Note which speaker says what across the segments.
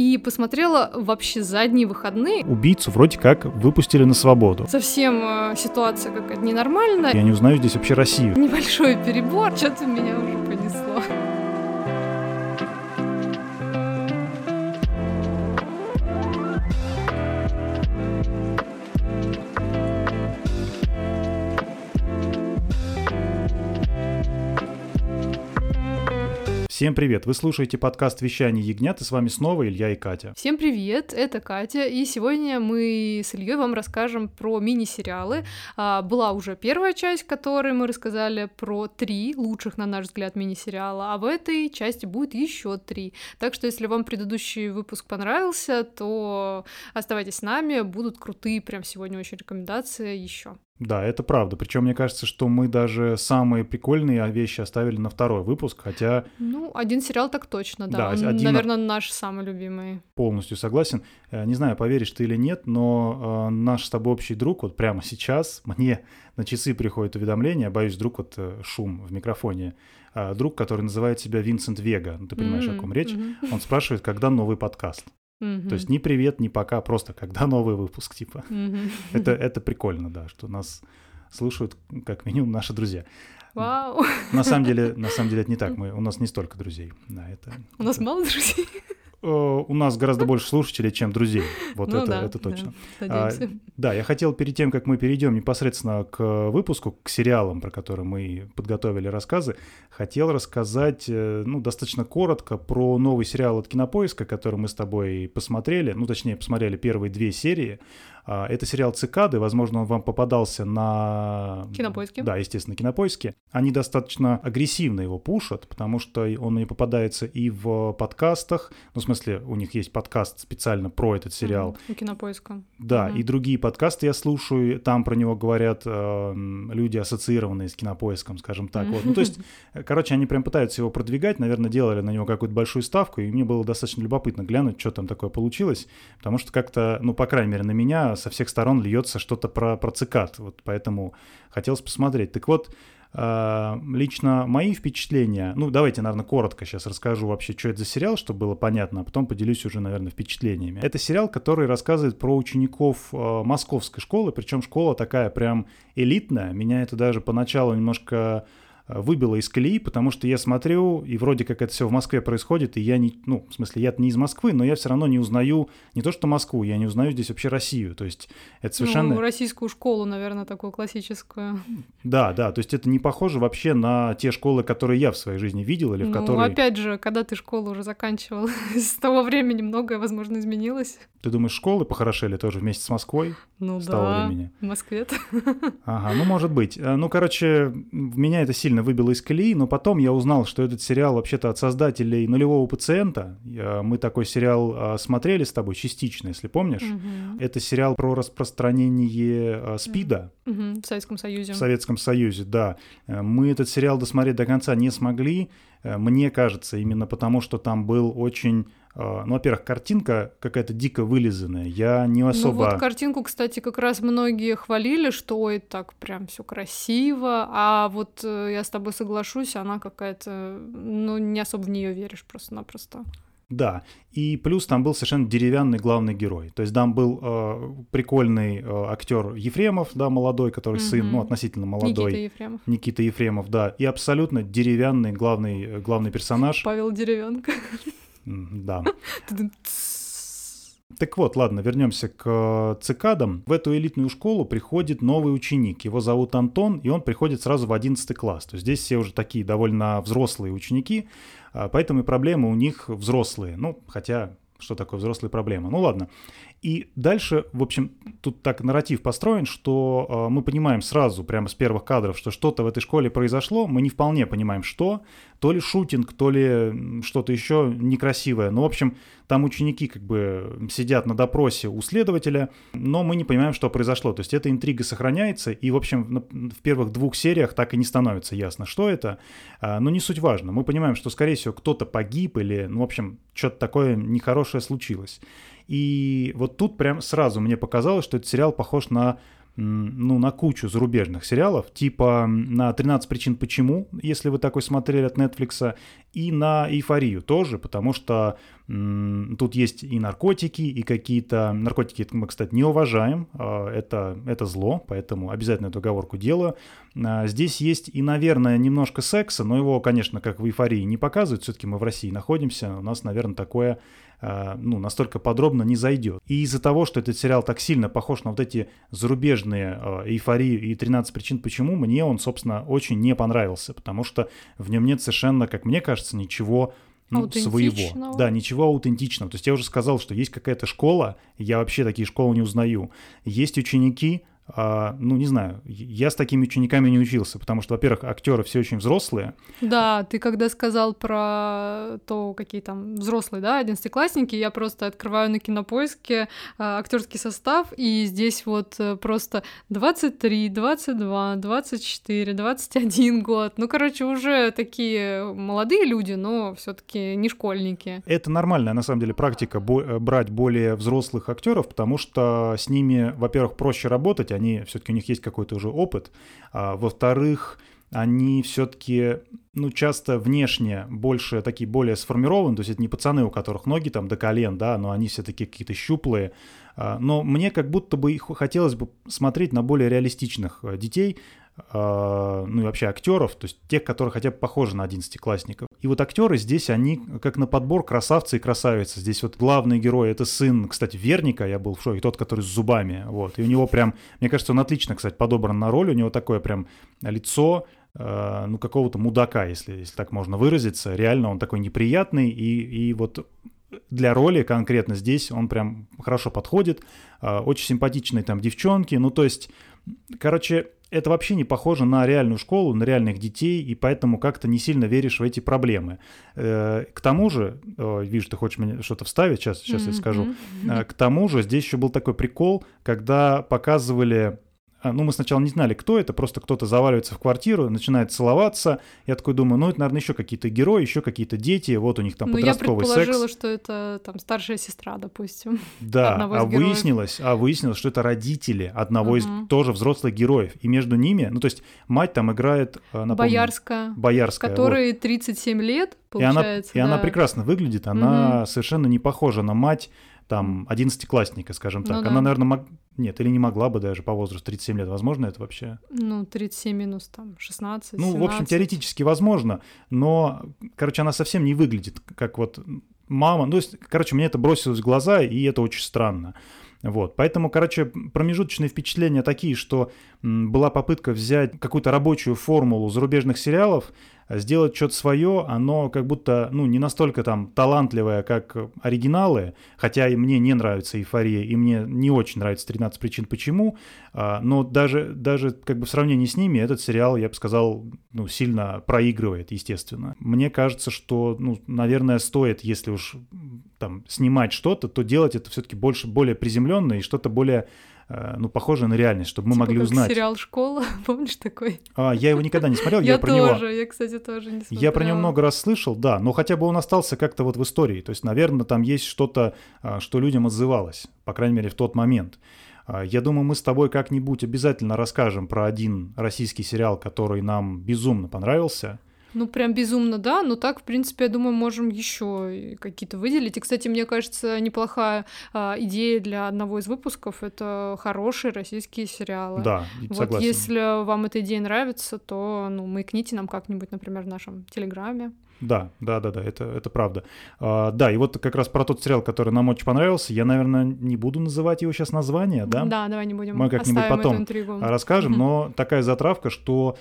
Speaker 1: и посмотрела вообще задние выходные.
Speaker 2: Убийцу вроде как выпустили на свободу.
Speaker 1: Совсем э, ситуация какая-то ненормальная.
Speaker 2: Я не узнаю здесь вообще Россию.
Speaker 1: Небольшой перебор, что-то меня уже
Speaker 2: Всем привет! Вы слушаете подкаст «Вещание ягнят» и с вами снова Илья и Катя.
Speaker 1: Всем привет, это Катя, и сегодня мы с Ильей вам расскажем про мини-сериалы. А, была уже первая часть, в которой мы рассказали про три лучших, на наш взгляд, мини-сериала, а в этой части будет еще три. Так что, если вам предыдущий выпуск понравился, то оставайтесь с нами, будут крутые прям сегодня очень рекомендации еще.
Speaker 2: Да, это правда. Причем мне кажется, что мы даже самые прикольные вещи оставили на второй выпуск, хотя...
Speaker 1: Ну, один сериал так точно, да. да Он, один... наверное, наш самый любимый.
Speaker 2: Полностью согласен. Э, не знаю, поверишь ты или нет, но э, наш с тобой общий друг вот прямо сейчас мне на часы приходит уведомление, боюсь, друг вот э, шум в микрофоне, э, друг, который называет себя Винсент Вега, ты понимаешь, mm-hmm. о ком речь, mm-hmm. он спрашивает, когда новый подкаст. Угу. То есть ни привет, ни пока, просто когда новый выпуск, типа. Угу. Это, это прикольно, да, что нас слушают как минимум наши друзья.
Speaker 1: Вау.
Speaker 2: На самом деле, на самом деле это не так. Мы, у нас не столько друзей. Да, это,
Speaker 1: у нас мало друзей.
Speaker 2: Э, у нас гораздо больше слушателей, чем друзей. Вот ну, это, да, это точно.
Speaker 1: Да, а,
Speaker 2: да, я хотел перед тем, как мы перейдем непосредственно к выпуску, к сериалам, про которые мы подготовили рассказы, хотел рассказать, э, ну, достаточно коротко про новый сериал от Кинопоиска, который мы с тобой посмотрели, ну, точнее, посмотрели первые две серии. А, это сериал «Цикады», возможно, он вам попадался на...
Speaker 1: Кинопоиске.
Speaker 2: Да, естественно, кинопоиске. Они достаточно агрессивно его пушат, потому что он не попадается и в подкастах, в смысле, у них есть подкаст специально про этот сериал.
Speaker 1: У кинопоиска.
Speaker 2: Да, mm и другие подкасты я слушаю, там про него говорят э, люди, ассоциированные с кинопоиском, скажем так. Вот. Ну, то есть, короче, они прям пытаются его продвигать, наверное, делали на него какую-то большую ставку, и мне было достаточно любопытно глянуть, что там такое получилось, потому что как-то, ну, по крайней мере, на меня со всех сторон льется что-то про, про цикад, вот поэтому хотелось посмотреть. Так вот, лично мои впечатления, ну, давайте, наверное, коротко сейчас расскажу вообще, что это за сериал, чтобы было понятно, а потом поделюсь уже, наверное, впечатлениями. Это сериал, который рассказывает про учеников а, московской школы, причем школа такая прям элитная. Меня это даже поначалу немножко выбило из колеи, потому что я смотрю, и вроде как это все в Москве происходит, и я не, ну, в смысле, я не из Москвы, но я все равно не узнаю не то что Москву, я не узнаю здесь вообще Россию, то есть это совершенно...
Speaker 1: Ну, российскую школу, наверное, такую классическую.
Speaker 2: Да, да, то есть это не похоже вообще на те школы, которые я в своей жизни видел или в
Speaker 1: ну,
Speaker 2: которые...
Speaker 1: опять же, когда ты школу уже заканчивал, с того времени многое, возможно, изменилось.
Speaker 2: Ты думаешь, школы похорошели тоже вместе с Москвой?
Speaker 1: Ну
Speaker 2: с
Speaker 1: да,
Speaker 2: того времени?
Speaker 1: в Москве -то.
Speaker 2: Ага, ну может быть. Э, ну, короче, меня это сильно выбило из колеи, но потом я узнал, что этот сериал вообще-то от создателей «Нулевого пациента». Мы такой сериал а, смотрели с тобой частично, если помнишь. Угу. Это сериал про распространение а, СПИДа.
Speaker 1: Угу. В Советском Союзе.
Speaker 2: В Советском Союзе, да. Э, мы этот сериал досмотреть до конца не смогли. Э, мне кажется, именно потому, что там был очень ну, во-первых, картинка какая-то дико вылизанная. Я не особо...
Speaker 1: Ну вот картинку, кстати, как раз многие хвалили, что ой, так прям все красиво, а вот э, я с тобой соглашусь, она какая-то, ну, не особо в нее веришь просто-напросто.
Speaker 2: Да, и плюс там был совершенно деревянный главный герой. То есть там был э, прикольный э, актер Ефремов, да, молодой, который сын, ну, относительно молодой.
Speaker 1: Никита Ефремов.
Speaker 2: Никита Ефремов, да. И абсолютно деревянный главный, э, главный персонаж.
Speaker 1: Павел Деревянко.
Speaker 2: Да. Так вот, ладно, вернемся к цикадам. В эту элитную школу приходит новый ученик. Его зовут Антон, и он приходит сразу в 11 класс. То есть здесь все уже такие довольно взрослые ученики, а, поэтому и проблемы у них взрослые. Ну, хотя, что такое взрослые проблемы? Ну ладно. И дальше, в общем, тут так нарратив построен, что э, мы понимаем сразу, прямо с первых кадров, что что-то в этой школе произошло, мы не вполне понимаем, что, то ли шутинг, то ли что-то еще некрасивое. Ну, в общем, там ученики как бы сидят на допросе у следователя, но мы не понимаем, что произошло. То есть эта интрига сохраняется, и, в общем, в первых двух сериях так и не становится ясно, что это. А, но не суть важно. Мы понимаем, что, скорее всего, кто-то погиб или, ну, в общем, что-то такое нехорошее случилось. И вот тут прям сразу мне показалось, что этот сериал похож на ну, на кучу зарубежных сериалов, типа на «13 причин почему», если вы такой смотрели от Netflix, и на «Эйфорию» тоже, потому что Тут есть и наркотики, и какие-то... Наркотики мы, кстати, не уважаем. А, это, это зло, поэтому обязательно эту оговорку делаю. А, здесь есть и, наверное, немножко секса, но его, конечно, как в эйфории не показывают. Все-таки мы в России находимся. У нас, наверное, такое ну, настолько подробно не зайдет. И из-за того, что этот сериал так сильно похож на вот эти зарубежные эйфории и 13 причин почему, мне он, собственно, очень не понравился, потому что в нем нет совершенно, как мне кажется, ничего ну, своего. Да, ничего аутентичного. То есть я уже сказал, что есть какая-то школа, я вообще такие школы не узнаю. Есть ученики, а, ну, не знаю, я с такими учениками не учился, потому что, во-первых, актеры все очень взрослые.
Speaker 1: Да, ты когда сказал про то, какие там взрослые, да, одиннадцатиклассники, я просто открываю на кинопоиске а, актерский состав, и здесь вот э, просто 23, 22, 24, 21 год. Ну, короче, уже такие молодые люди, но все-таки не школьники.
Speaker 2: Это нормальная, на самом деле, практика бо- э, брать более взрослых актеров, потому что с ними, во-первых, проще работать, они все-таки у них есть какой-то уже опыт. А, во-вторых, они все-таки, ну, часто внешне больше такие более сформированы, то есть это не пацаны, у которых ноги там до колен, да, но они все-таки какие-то щуплые. А, но мне как будто бы хотелось бы смотреть на более реалистичных э, детей, а, ну и вообще актеров, то есть тех, которые хотя бы похожи на одиннадцатиклассников. И вот актеры здесь, они как на подбор красавцы и красавицы. Здесь вот главный герой — это сын, кстати, Верника, я был в шоке, тот, который с зубами, вот. И у него прям, мне кажется, он отлично, кстати, подобран на роль, у него такое прям лицо, э, ну, какого-то мудака, если, если так можно выразиться. Реально он такой неприятный, и, и вот для роли конкретно здесь он прям хорошо подходит. Э, очень симпатичные там девчонки, ну, то есть, короче, это вообще не похоже на реальную школу, на реальных детей, и поэтому как-то не сильно веришь в эти проблемы. Э, к тому же, вижу, ты хочешь мне что-то вставить, сейчас, сейчас mm-hmm. я скажу. Э, к тому же здесь еще был такой прикол, когда показывали а, ну, мы сначала не знали, кто это, просто кто-то заваливается в квартиру, начинает целоваться. Я такой думаю, ну, это, наверное, еще какие-то герои, еще какие-то дети, вот у них там ну, подростковый секс.
Speaker 1: я предположила, что это там старшая сестра, допустим.
Speaker 2: Да, а выяснилось, а выяснилось, что это родители одного угу. из тоже взрослых героев. И между ними, ну, то есть мать там играет...
Speaker 1: А, напомню, Боярская.
Speaker 2: Боярская.
Speaker 1: Которой вот. 37 лет, получается.
Speaker 2: И она, да. и она прекрасно выглядит, она угу. совершенно не похожа на мать там, одиннадцатиклассника, скажем так. Ну, да. Она, наверное, мог... нет, или не могла бы даже по возрасту 37 лет. Возможно это вообще?
Speaker 1: Ну, 37 минус там 16,
Speaker 2: Ну, 17. в общем, теоретически возможно, но, короче, она совсем не выглядит как вот мама. Ну, то есть, короче, мне это бросилось в глаза, и это очень странно. Вот, поэтому, короче, промежуточные впечатления такие, что была попытка взять какую-то рабочую формулу зарубежных сериалов, сделать что-то свое, оно как будто, ну, не настолько там талантливое, как оригиналы, хотя и мне не нравится «Эйфория», и мне не очень нравится «13 причин почему», а, но даже, даже как бы в сравнении с ними этот сериал, я бы сказал, ну, сильно проигрывает, естественно. Мне кажется, что, ну, наверное, стоит, если уж там снимать что-то, то делать это все-таки больше, более приземленно и что-то более ну, похожее на реальность, чтобы мы типа могли как узнать.
Speaker 1: сериал «Школа», помнишь такой?
Speaker 2: А, я его никогда не смотрел,
Speaker 1: я,
Speaker 2: я
Speaker 1: про
Speaker 2: тоже,
Speaker 1: него... я, кстати, тоже не смотрела.
Speaker 2: Я про него много раз слышал, да, но хотя бы он остался как-то вот в истории, то есть, наверное, там есть что-то, а, что людям отзывалось, по крайней мере, в тот момент. А, я думаю, мы с тобой как-нибудь обязательно расскажем про один российский сериал, который нам безумно понравился –
Speaker 1: ну, прям безумно, да, но так, в принципе, я думаю, можем еще какие-то выделить. И, кстати, мне кажется, неплохая а, идея для одного из выпусков — это хорошие российские сериалы.
Speaker 2: Да,
Speaker 1: вот
Speaker 2: согласен.
Speaker 1: если вам эта идея нравится, то, ну, маякните нам как-нибудь, например, в нашем Телеграме.
Speaker 2: Да, да, да, да, это, это правда. А, да, и вот как раз про тот сериал, который нам очень понравился, я, наверное, не буду называть его сейчас название, да?
Speaker 1: Да, давай не будем.
Speaker 2: Мы как-нибудь потом расскажем, но такая затравка, что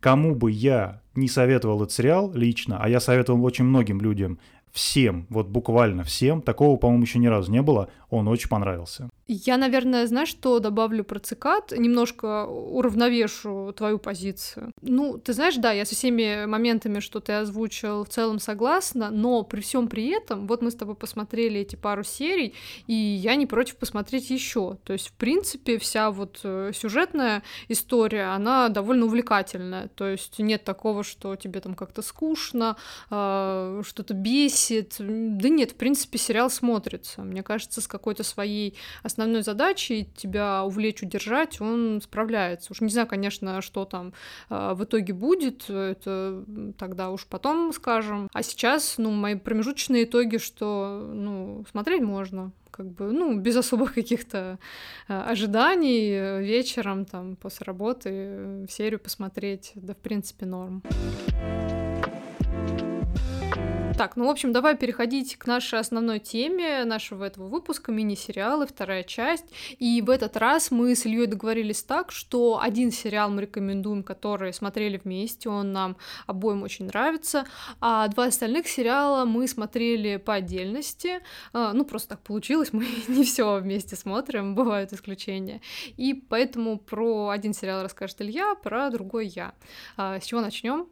Speaker 2: кому бы я не советовал этот сериал лично, а я советовал очень многим людям, всем, вот буквально всем, такого, по-моему, еще ни разу не было, он очень понравился.
Speaker 1: Я, наверное, знаешь, что добавлю про цикад, немножко уравновешу твою позицию. Ну, ты знаешь, да, я со всеми моментами, что ты озвучил, в целом согласна, но при всем при этом, вот мы с тобой посмотрели эти пару серий, и я не против посмотреть еще. То есть, в принципе, вся вот э, сюжетная история, она довольно увлекательная. То есть нет такого, что тебе там как-то скучно, э, что-то бесит, бесит. Да нет, в принципе, сериал смотрится. Мне кажется, с какой-то своей основной задачей тебя увлечь, удержать, он справляется. Уж не знаю, конечно, что там э, в итоге будет, это тогда уж потом скажем. А сейчас, ну, мои промежуточные итоги, что, ну, смотреть можно как бы, ну, без особых каких-то э, ожиданий вечером, там, после работы э, серию посмотреть, да, в принципе, норм. Так, ну, в общем, давай переходить к нашей основной теме нашего этого выпуска, мини-сериалы, вторая часть. И в этот раз мы с Ильей договорились так, что один сериал мы рекомендуем, который смотрели вместе, он нам обоим очень нравится, а два остальных сериала мы смотрели по отдельности. А, ну, просто так получилось, мы не все вместе смотрим, бывают исключения. И поэтому про один сериал расскажет Илья, про другой я. А, с чего начнем?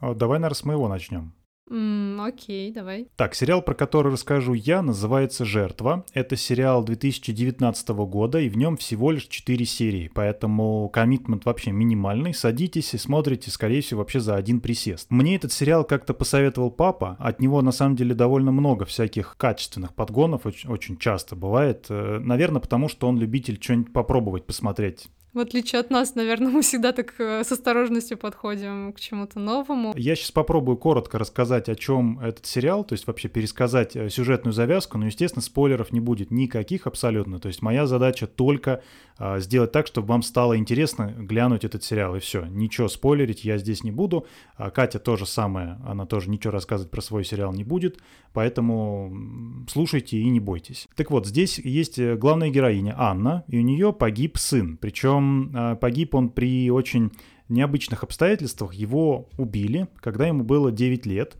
Speaker 2: Давай, наверное, с моего начнем.
Speaker 1: Mm, окей, давай.
Speaker 2: Так, сериал, про который расскажу я, называется «Жертва». Это сериал 2019 года, и в нем всего лишь 4 серии, поэтому коммитмент вообще минимальный. Садитесь и смотрите, скорее всего, вообще за один присест. Мне этот сериал как-то посоветовал папа. От него, на самом деле, довольно много всяких качественных подгонов, очень, очень часто бывает. Э, наверное, потому что он любитель что-нибудь попробовать посмотреть.
Speaker 1: В отличие от нас, наверное, мы всегда так э, с осторожностью подходим к чему-то новому.
Speaker 2: Я сейчас попробую коротко рассказать, о чем этот сериал, то есть вообще пересказать э, сюжетную завязку, но, естественно, спойлеров не будет никаких абсолютно. То есть моя задача только а, сделать так, чтобы вам стало интересно глянуть этот сериал, и все. Ничего спойлерить я здесь не буду. А Катя тоже самое, она тоже ничего рассказывать про свой сериал не будет, поэтому слушайте и не бойтесь. Так вот, здесь есть э, главная героиня Анна, и у нее погиб сын, причем а, погиб он при очень необычных обстоятельствах. Его убили, когда ему было 9 лет,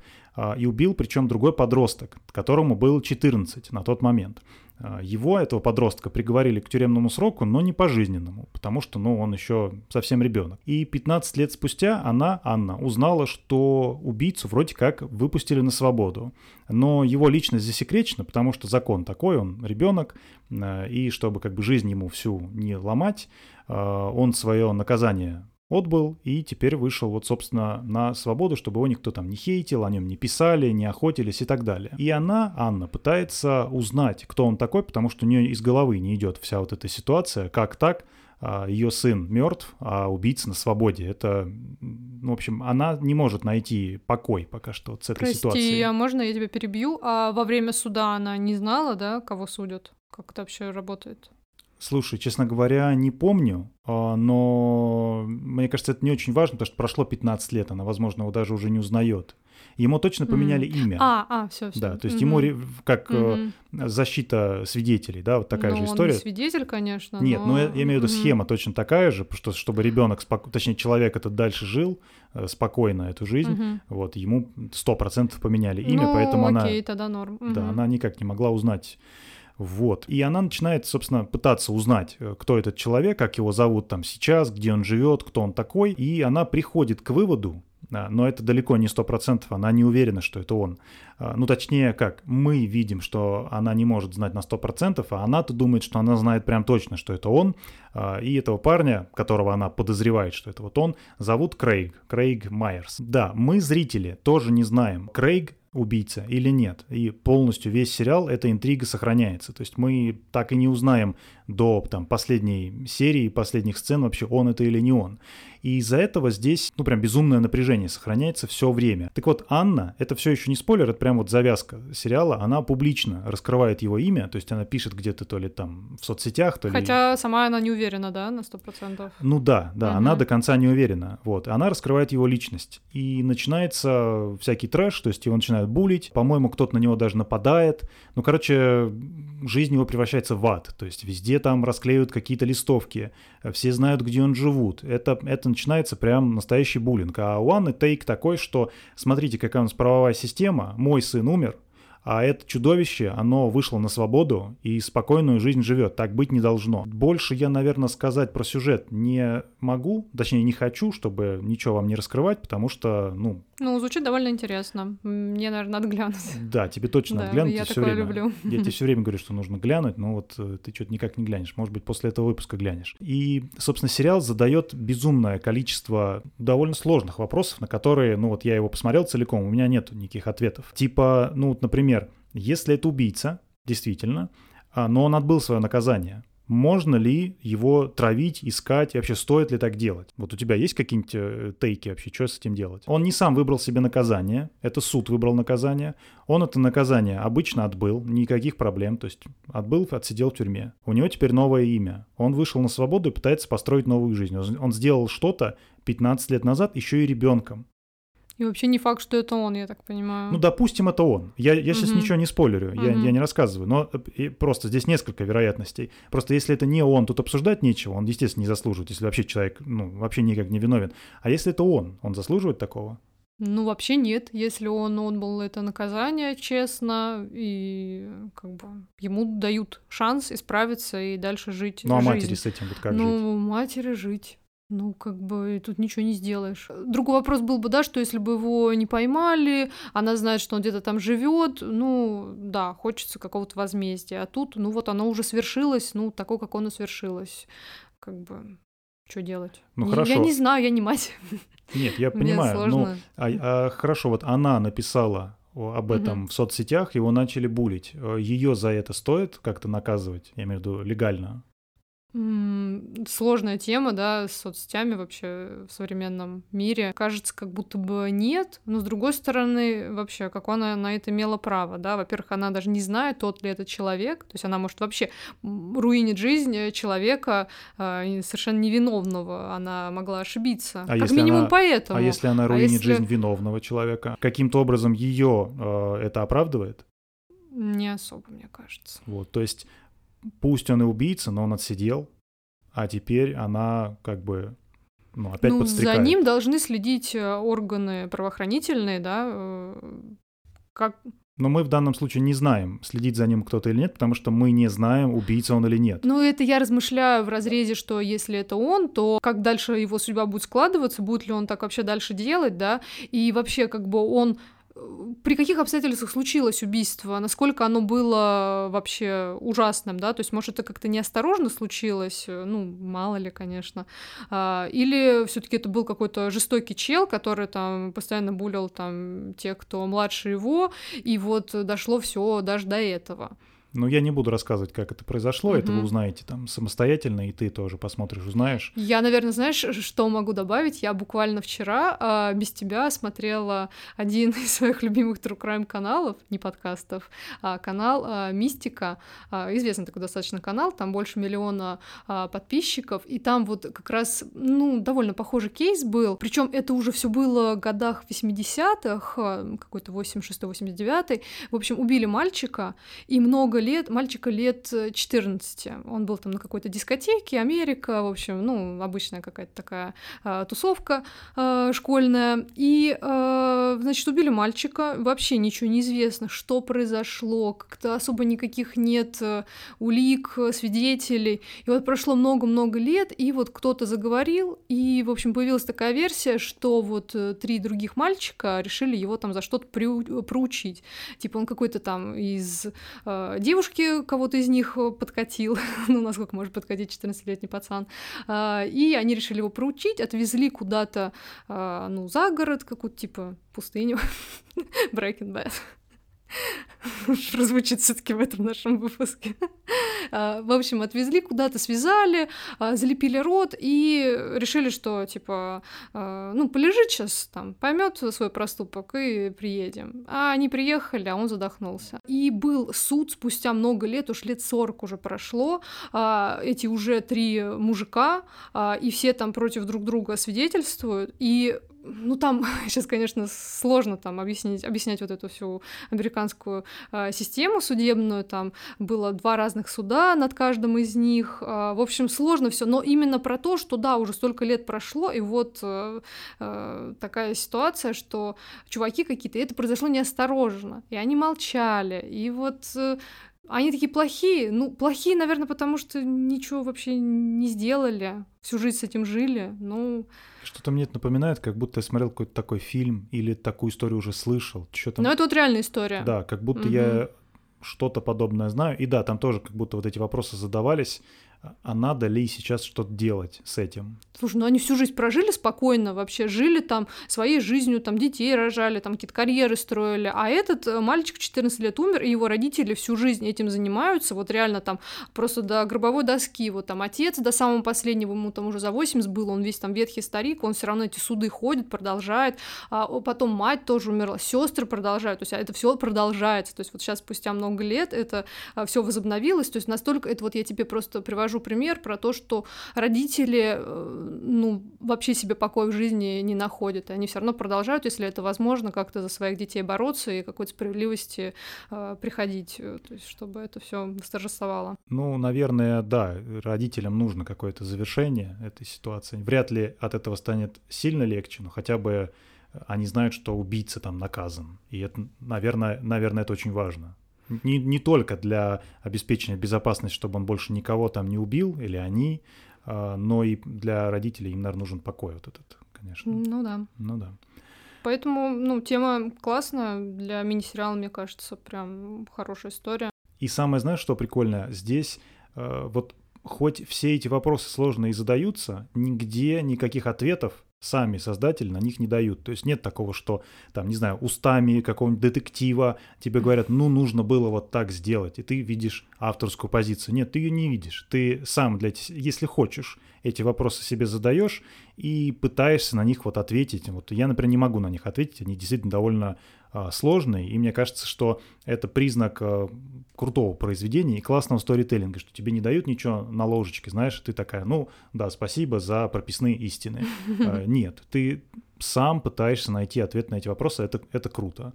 Speaker 2: и убил причем другой подросток, которому было 14 на тот момент. А, его, этого подростка, приговорили к тюремному сроку, но не пожизненному, потому что, ну, он еще совсем ребенок. И 15 лет спустя она, Анна, узнала, что убийцу вроде как выпустили на свободу. Но его личность засекречена, потому что закон такой, он ребенок, а, и чтобы как бы жизнь ему всю не ломать, а, он свое наказание отбыл и теперь вышел вот, собственно, на свободу, чтобы его никто там не хейтил, о нем не писали, не охотились и так далее. И она, Анна, пытается узнать, кто он такой, потому что у нее из головы не идет вся вот эта ситуация, как так, а, ее сын мертв, а убийца на свободе. Это, ну, в общем, она не может найти покой пока что вот с этой
Speaker 1: Прости,
Speaker 2: ситуацией.
Speaker 1: Прости, а можно я тебя перебью? А во время суда она не знала, да, кого судят? Как это вообще работает?
Speaker 2: Слушай, честно говоря, не помню, а, но мне кажется, это не очень важно, потому что прошло 15 лет, она, возможно, его даже уже не узнает. Ему точно поменяли mm. имя.
Speaker 1: А, а, все, все.
Speaker 2: Да, то есть mm-hmm. ему как mm-hmm. защита свидетелей, да, вот такая
Speaker 1: ну,
Speaker 2: же история.
Speaker 1: Он не свидетель, конечно.
Speaker 2: Нет,
Speaker 1: но...
Speaker 2: ну я, я имею в виду mm-hmm. схема точно такая же, что чтобы ребенок, споко... точнее человек этот дальше жил э, спокойно эту жизнь, mm-hmm. вот ему сто процентов поменяли имя,
Speaker 1: ну,
Speaker 2: поэтому
Speaker 1: окей,
Speaker 2: она,
Speaker 1: тогда норм.
Speaker 2: да, mm-hmm. она никак не могла узнать вот. И она начинает, собственно, пытаться узнать, э, кто этот человек, как его зовут там сейчас, где он живет, кто он такой. И она приходит к выводу, а, но это далеко не сто процентов, она не уверена, что это он. А, ну, точнее, как, мы видим, что она не может знать на сто процентов, а она-то думает, что она знает прям точно, что это он. А, и этого парня, которого она подозревает, что это вот он, зовут Крейг, Крейг Майерс. Да, мы, зрители, тоже не знаем, Крейг убийца или нет. И полностью весь сериал эта интрига сохраняется. То есть мы так и не узнаем до там, последней серии, последних сцен вообще он это или не он. И из-за этого здесь, ну, прям безумное напряжение сохраняется все время. Так вот, Анна, это все еще не спойлер, это прям вот завязка сериала, она публично раскрывает его имя, то есть она пишет где-то то ли там в соцсетях, то
Speaker 1: ли... Хотя сама она не уверена, да, на сто процентов.
Speaker 2: Ну да, да, угу. она до конца не уверена. Вот, она раскрывает его личность. И начинается всякий трэш, то есть его начинают булить, по-моему, кто-то на него даже нападает. Ну, короче, жизнь его превращается в ад, то есть везде там расклеивают какие-то листовки, все знают, где он живут. Это, это начинается прям настоящий буллинг. А one take такой, что смотрите, какая у нас правовая система, мой сын умер, А это чудовище, оно вышло на свободу и спокойную жизнь живет. Так быть не должно. Больше я, наверное, сказать про сюжет не могу, точнее, не хочу, чтобы ничего вам не раскрывать, потому что, ну...
Speaker 1: Ну, звучит довольно интересно. Мне, наверное, надо глянуть.
Speaker 2: Да, тебе точно надо глянуть.
Speaker 1: Я
Speaker 2: такое
Speaker 1: время, люблю.
Speaker 2: Я тебе все время говорю, что нужно глянуть, но вот э, ты что-то никак не глянешь. Может быть, после этого выпуска глянешь. И, собственно, сериал задает безумное количество довольно сложных вопросов, на которые, ну вот я его посмотрел целиком, у меня нет никаких ответов. Типа, ну вот, например, если это убийца, действительно, а, но он отбыл свое наказание, можно ли его травить, искать, и вообще стоит ли так делать? Вот у тебя есть какие-нибудь э, тейки вообще, что с этим делать? Он не сам выбрал себе наказание, это суд выбрал наказание, он это наказание обычно отбыл, никаких проблем, то есть отбыл, отсидел в тюрьме. У него теперь новое имя. Он вышел на свободу и пытается построить новую жизнь. Он сделал что-то 15 лет назад еще и ребенком.
Speaker 1: И вообще не факт, что это он, я так понимаю.
Speaker 2: Ну, допустим, это он. Я, я сейчас угу. ничего не спойлерю, угу. я, я не рассказываю, но э, просто здесь несколько вероятностей. Просто если это не он, тут обсуждать нечего, он, естественно, не заслуживает, если вообще человек, ну, вообще никак не виновен. А если это он, он заслуживает такого?
Speaker 1: Ну, вообще нет. Если он отбыл это наказание честно, и как бы ему дают шанс исправиться и дальше жить
Speaker 2: Ну, а
Speaker 1: жизнь.
Speaker 2: матери с этим вот как
Speaker 1: ну,
Speaker 2: жить?
Speaker 1: Ну, матери жить. Ну, как бы тут ничего не сделаешь. Другой вопрос был бы, да, что если бы его не поймали, она знает, что он где-то там живет, ну, да, хочется какого-то возмездия. А тут, ну, вот оно уже свершилось, ну, такое, как оно свершилось. Как бы, что делать?
Speaker 2: Ну,
Speaker 1: не,
Speaker 2: хорошо.
Speaker 1: Я не знаю, я не мать.
Speaker 2: Нет, я понимаю. Ну, а, а, хорошо, вот она написала об этом угу. в соцсетях, его начали булить. Э, Ее за это стоит как-то наказывать, я имею в виду легально?
Speaker 1: Сложная тема, да, с соцсетями вообще в современном мире. Кажется, как будто бы нет, но с другой стороны, вообще, как она на это имела право, да. Во-первых, она даже не знает, тот ли это человек, то есть она может вообще руинить жизнь человека э, совершенно невиновного, она могла ошибиться.
Speaker 2: А
Speaker 1: как минимум
Speaker 2: она,
Speaker 1: поэтому.
Speaker 2: А если она а руинит а если... жизнь виновного человека, каким-то образом ее э, это оправдывает?
Speaker 1: Не особо, мне кажется.
Speaker 2: Вот, то есть пусть он и убийца, но он отсидел, а теперь она как бы ну, опять ну, подстрекает.
Speaker 1: За ним должны следить э, органы правоохранительные, да, э, как...
Speaker 2: Но мы в данном случае не знаем, следить за ним кто-то или нет, потому что мы не знаем, убийца он или нет.
Speaker 1: Ну, это я размышляю в разрезе, что если это он, то как дальше его судьба будет складываться, будет ли он так вообще дальше делать, да, и вообще как бы он при каких обстоятельствах случилось убийство, насколько оно было вообще ужасным, да, то есть, может, это как-то неосторожно случилось, ну, мало ли, конечно, а, или все таки это был какой-то жестокий чел, который там постоянно булил там тех, кто младше его, и вот дошло все даже до этого.
Speaker 2: Ну, я не буду рассказывать, как это произошло, угу. это вы узнаете там самостоятельно, и ты тоже посмотришь, узнаешь.
Speaker 1: Я, наверное, знаешь, что могу добавить? Я буквально вчера а, без тебя смотрела один из своих любимых True Crime каналов, не подкастов, а канал а, Мистика, а, известный такой достаточно канал, там больше миллиона а, подписчиков, и там вот как раз, ну, довольно похожий кейс был, причем это уже все было в годах 80-х, а, какой-то 86-89, в общем, убили мальчика, и много лет, мальчика лет 14. Э, Он был там на какой-то дискотеке, Америка, в общем, ну, обычная какая-то такая э, тусовка э, школьная. И, э, значит, убили мальчика, вообще ничего не известно, что произошло, как-то особо никаких нет э, улик, свидетелей. И вот прошло много-много лет, и вот кто-то заговорил, и, в общем, появилась такая версия, что вот э, три других мальчика решили его там за что-то проучить. Типа он какой-то там из э, девушки кого-то из них э, подкатил, ну, насколько может подкатить 14-летний пацан, а, и они решили его проучить, отвезли куда-то, а, ну, за город, какую-то, типа, пустыню, Breaking Bad. прозвучит все-таки в этом нашем выпуске. А, в общем, отвезли куда-то, связали, а, залепили рот и решили, что типа, а, ну, полежит сейчас там, поймет свой проступок и приедем. А они приехали, а он задохнулся. И был суд спустя много лет, уж лет 40 уже прошло, эти уже три мужика, и все там против друг друга свидетельствуют, и ну там сейчас, конечно, сложно там объяснить, объяснять вот эту всю американскую э, систему судебную. Там было два разных суда над каждым из них. Э, в общем, сложно все, но именно про то, что да, уже столько лет прошло, и вот э, э, такая ситуация, что чуваки какие-то, это произошло неосторожно, и они молчали, и вот э, они такие плохие. Ну, плохие, наверное, потому что ничего вообще не сделали. Всю жизнь с этим жили. Ну...
Speaker 2: Что-то мне это напоминает, как будто я смотрел какой-то такой фильм или такую историю уже слышал. Что-то...
Speaker 1: Ну, это вот реальная история.
Speaker 2: Да, как будто угу. я что-то подобное знаю. И да, там тоже как будто вот эти вопросы задавались а надо ли сейчас что-то делать с этим?
Speaker 1: Слушай, ну они всю жизнь прожили спокойно вообще, жили там своей жизнью, там детей рожали, там какие-то карьеры строили, а этот э, мальчик 14 лет умер, и его родители всю жизнь этим занимаются, вот реально там просто до гробовой доски, вот там отец до самого последнего, ему там уже за 80 было, он весь там ветхий старик, он все равно эти суды ходит, продолжает, а потом мать тоже умерла, сестры продолжают, то есть а это все продолжается, то есть вот сейчас спустя много лет это а, все возобновилось, то есть настолько, это вот я тебе просто привожу привожу пример про то, что родители, э, ну, вообще себе покоя в жизни не находят. Они все равно продолжают, если это возможно, как-то за своих детей бороться и какой-то справедливости э, приходить, э, то есть чтобы это все восторжествовало.
Speaker 2: Ну, наверное, да, родителям нужно какое-то завершение этой ситуации. Вряд ли от этого станет сильно легче, но хотя бы они знают, что убийца там наказан. И это, наверное, наверное, это очень важно. Не, не только для обеспечения безопасности, чтобы он больше никого там не убил, или они, а, но и для родителей им, наверное, нужен покой вот этот, конечно.
Speaker 1: Ну да.
Speaker 2: Ну да.
Speaker 1: Поэтому, ну, тема классная для мини-сериала, мне кажется, прям хорошая история.
Speaker 2: И самое, знаешь, что прикольно? Здесь э, вот хоть все эти вопросы сложные и задаются, нигде никаких ответов сами создатели на них не дают. То есть нет такого, что, там, не знаю, устами какого-нибудь детектива тебе говорят, ну, нужно было вот так сделать, и ты видишь авторскую позицию. Нет, ты ее не видишь. Ты сам, для, если хочешь, эти вопросы себе задаешь и пытаешься на них вот ответить. Вот я, например, не могу на них ответить, они действительно довольно сложный, и мне кажется, что это признак а, крутого произведения и классного сторителлинга, что тебе не дают ничего на ложечке, знаешь, ты такая, ну, да, спасибо за прописные истины. А, нет, ты сам пытаешься найти ответ на эти вопросы, это, это круто.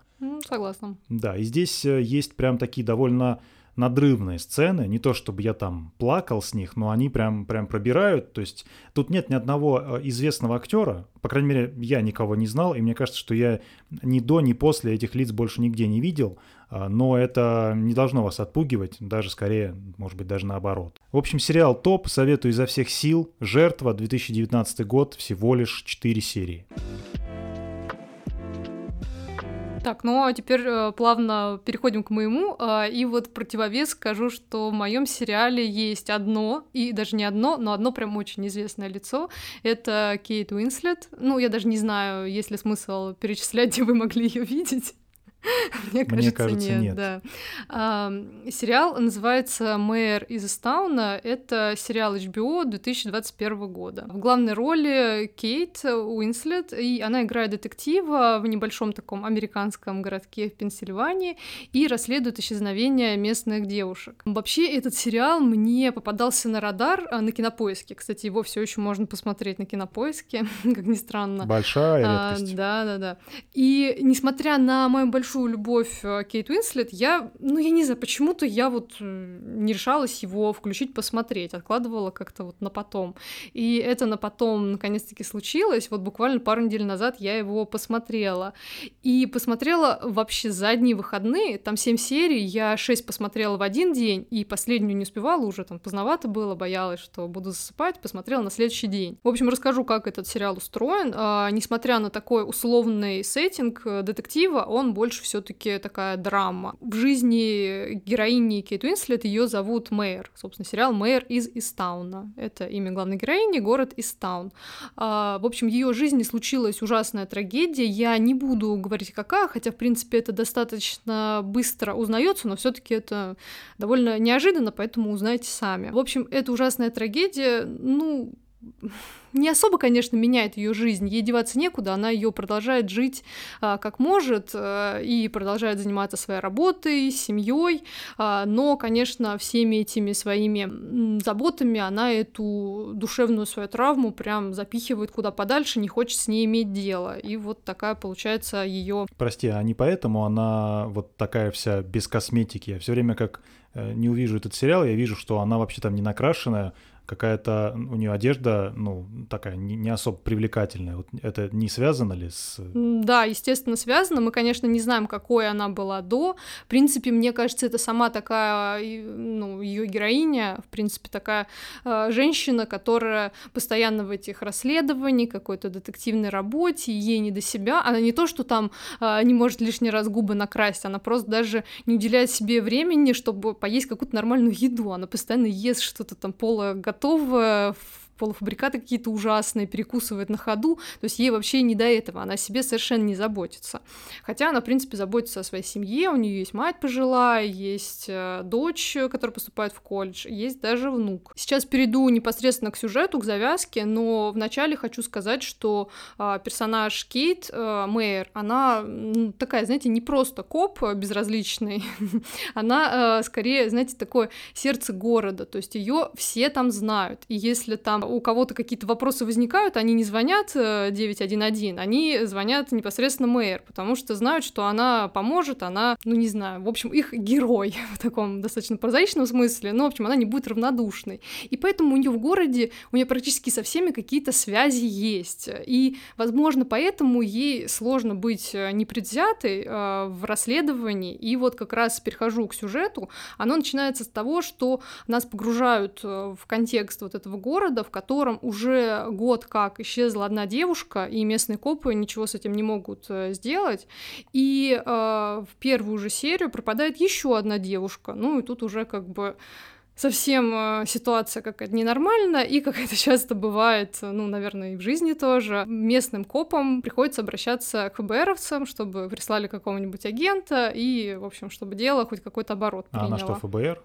Speaker 1: Согласна.
Speaker 2: Да, и здесь э, есть прям такие довольно надрывные сцены, не то чтобы я там плакал с них, но они прям, прям пробирают, то есть тут нет ни одного э, известного актера, по крайней мере, я никого не знал, и мне кажется, что я ни до, ни после этих лиц больше нигде не видел, а, но это не должно вас отпугивать, даже скорее, может быть, даже наоборот. В общем, сериал топ, советую изо всех сил, «Жертва», 2019 год, всего лишь 4 серии.
Speaker 1: Так, ну а теперь э, плавно переходим к моему. Э, и вот противовес скажу, что в моем сериале есть одно, и даже не одно, но одно прям очень известное лицо. Это Кейт Уинслет. Ну, я даже не знаю, есть ли смысл перечислять, где вы могли ее видеть. Мне кажется, Мне кажется нет. нет. Да. А, сериал называется «Мэр из Истауна». Это сериал HBO 2021 года. В главной роли Кейт Уинслет, и она играет детектива в небольшом таком американском городке в Пенсильвании и расследует исчезновение местных девушек. Вообще, этот сериал мне попадался на радар а, на Кинопоиске. Кстати, его все еще можно посмотреть на Кинопоиске, как ни странно.
Speaker 2: Большая а, редкость.
Speaker 1: А, да, да, да. И несмотря на мою большую большую любовь э, Кейт Уинслет, я, ну, я не знаю, почему-то я вот э, не решалась его включить, посмотреть, откладывала как-то вот на потом. И это на потом наконец-таки случилось, вот буквально пару недель назад я его посмотрела. И посмотрела вообще задние выходные, там 7 серий, я 6 посмотрела в один день, и последнюю не успевала уже, там поздновато было, боялась, что буду засыпать, посмотрела на следующий день. В общем, расскажу, как этот сериал устроен. А, несмотря на такой условный сеттинг э, детектива, он больше больше все-таки такая драма. В жизни героини Кейт Уинслет ее зовут Мэйр. Собственно, сериал Мэйр из Истауна. Это имя главной героини, город Истаун. А, в общем, ее жизни случилась ужасная трагедия. Я не буду говорить какая, хотя, в принципе, это достаточно быстро узнается, но все-таки это довольно неожиданно, поэтому узнаете сами. В общем, эта ужасная трагедия, ну, не особо, конечно, меняет ее жизнь. Ей деваться некуда, она ее продолжает жить а, как может а, и продолжает заниматься своей работой, семьей. А, но, конечно, всеми этими своими заботами она эту душевную свою травму прям запихивает куда подальше, не хочет с ней иметь дело. И вот такая получается ее.
Speaker 2: Прости, а не поэтому она вот такая вся без косметики? Я все время как э, не увижу этот сериал, я вижу, что она вообще там не накрашенная, какая-то у нее одежда, ну, такая не, не особо привлекательная. Вот это не связано ли с...
Speaker 1: Да, естественно, связано. Мы, конечно, не знаем, какой она была до. В принципе, мне кажется, это сама такая, ну, ее героиня, в принципе, такая э, женщина, которая постоянно в этих расследованиях, какой-то детективной работе, ей не до себя. Она не то, что там э, не может лишний раз губы накрасить, она просто даже не уделяет себе времени, чтобы поесть какую-то нормальную еду. Она постоянно ест что-то там поло готова полуфабрикаты какие-то ужасные, перекусывает на ходу, то есть ей вообще не до этого, она о себе совершенно не заботится. Хотя она, в принципе, заботится о своей семье, у нее есть мать пожилая, есть э, дочь, которая поступает в колледж, есть даже внук. Сейчас перейду непосредственно к сюжету, к завязке, но вначале хочу сказать, что э, персонаж Кейт э, Мэйр, она ну, такая, знаете, не просто коп безразличный, она э, скорее, знаете, такое сердце города, то есть ее все там знают, и если там у кого-то какие-то вопросы возникают, они не звонят 911, э, они звонят непосредственно мэр, потому что знают, что она поможет, она, ну не знаю, в общем, их герой в таком достаточно прозаичном смысле, но, в общем, она не будет равнодушной. И поэтому у нее в городе, у нее практически со всеми какие-то связи есть. И, возможно, поэтому ей сложно быть э, непредвзятой э, в расследовании. И вот как раз перехожу к сюжету. Оно начинается с того, что нас погружают э, в контекст вот этого города, в котором уже год как исчезла одна девушка, и местные копы ничего с этим не могут э, сделать. И э, в первую же серию пропадает еще одна девушка. Ну и тут уже как бы совсем э, ситуация какая-то ненормальная, и как это часто бывает, ну, наверное, и в жизни тоже, местным копам приходится обращаться к ФБРовцам, чтобы прислали какого-нибудь агента, и, в общем, чтобы дело хоть какой-то оборот приняло.
Speaker 2: А она что, ФБР?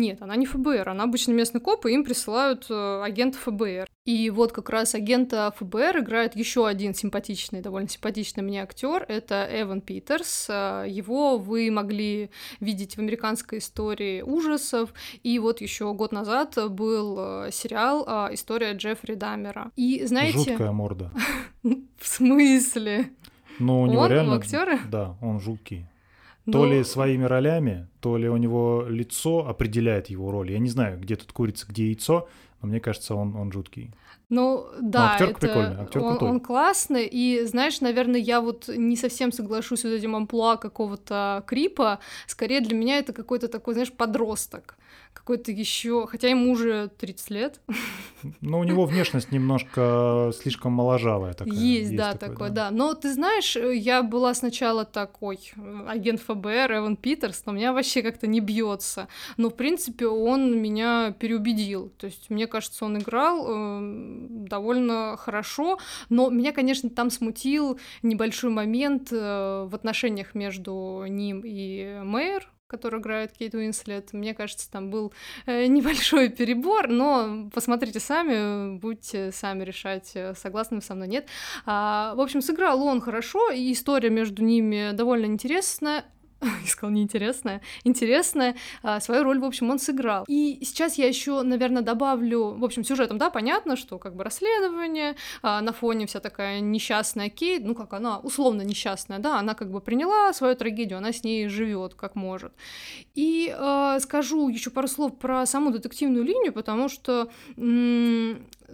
Speaker 1: Нет, она не ФБР, она обычно местный коп, и им присылают э, агента ФБР. И вот как раз агента ФБР играет еще один симпатичный, довольно симпатичный мне актер, это Эван Питерс. Э, его вы могли видеть в американской истории ужасов, и вот еще год назад был э, сериал э, «История Джеффри Даммера». И знаете...
Speaker 2: Жуткая морда.
Speaker 1: В смысле?
Speaker 2: Ну, у него
Speaker 1: он,
Speaker 2: реально...
Speaker 1: актеры?
Speaker 2: Да, он жуткий. То ли своими ролями, то ли у него лицо определяет его роль. Я не знаю, где тут курица, где яйцо, но мне кажется, он, он жуткий.
Speaker 1: Ну, да,
Speaker 2: актер это... прикольный, актер
Speaker 1: он, он классный, и, знаешь, наверное, я вот не совсем соглашусь с этим амплуа какого-то крипа, скорее для меня это какой-то такой, знаешь, подросток какой-то еще, хотя ему уже 30 лет.
Speaker 2: Ну, у него внешность немножко слишком моложавая такая.
Speaker 1: Есть, есть да, такое, такое да. да. Но ты знаешь, я была сначала такой агент ФБР Эван Питерс, но у меня вообще как-то не бьется. Но, в принципе, он меня переубедил. То есть, мне кажется, он играл э, довольно хорошо, но меня, конечно, там смутил небольшой момент э, в отношениях между ним и Мэйр, который играет Кейт Уинслет. Мне кажется, там был э, небольшой перебор, но посмотрите сами, будьте сами решать, э, согласны вы со мной, нет. А, в общем, сыграл он хорошо, и история между ними довольно интересная. искал неинтересное, интересное, а, свою роль, в общем, он сыграл. И сейчас я еще, наверное, добавлю, в общем, сюжетом, да, понятно, что как бы расследование, а, на фоне вся такая несчастная Кейт, ну как она, условно несчастная, да, она как бы приняла свою трагедию, она с ней живет как может. И э, скажу еще пару слов про саму детективную линию, потому что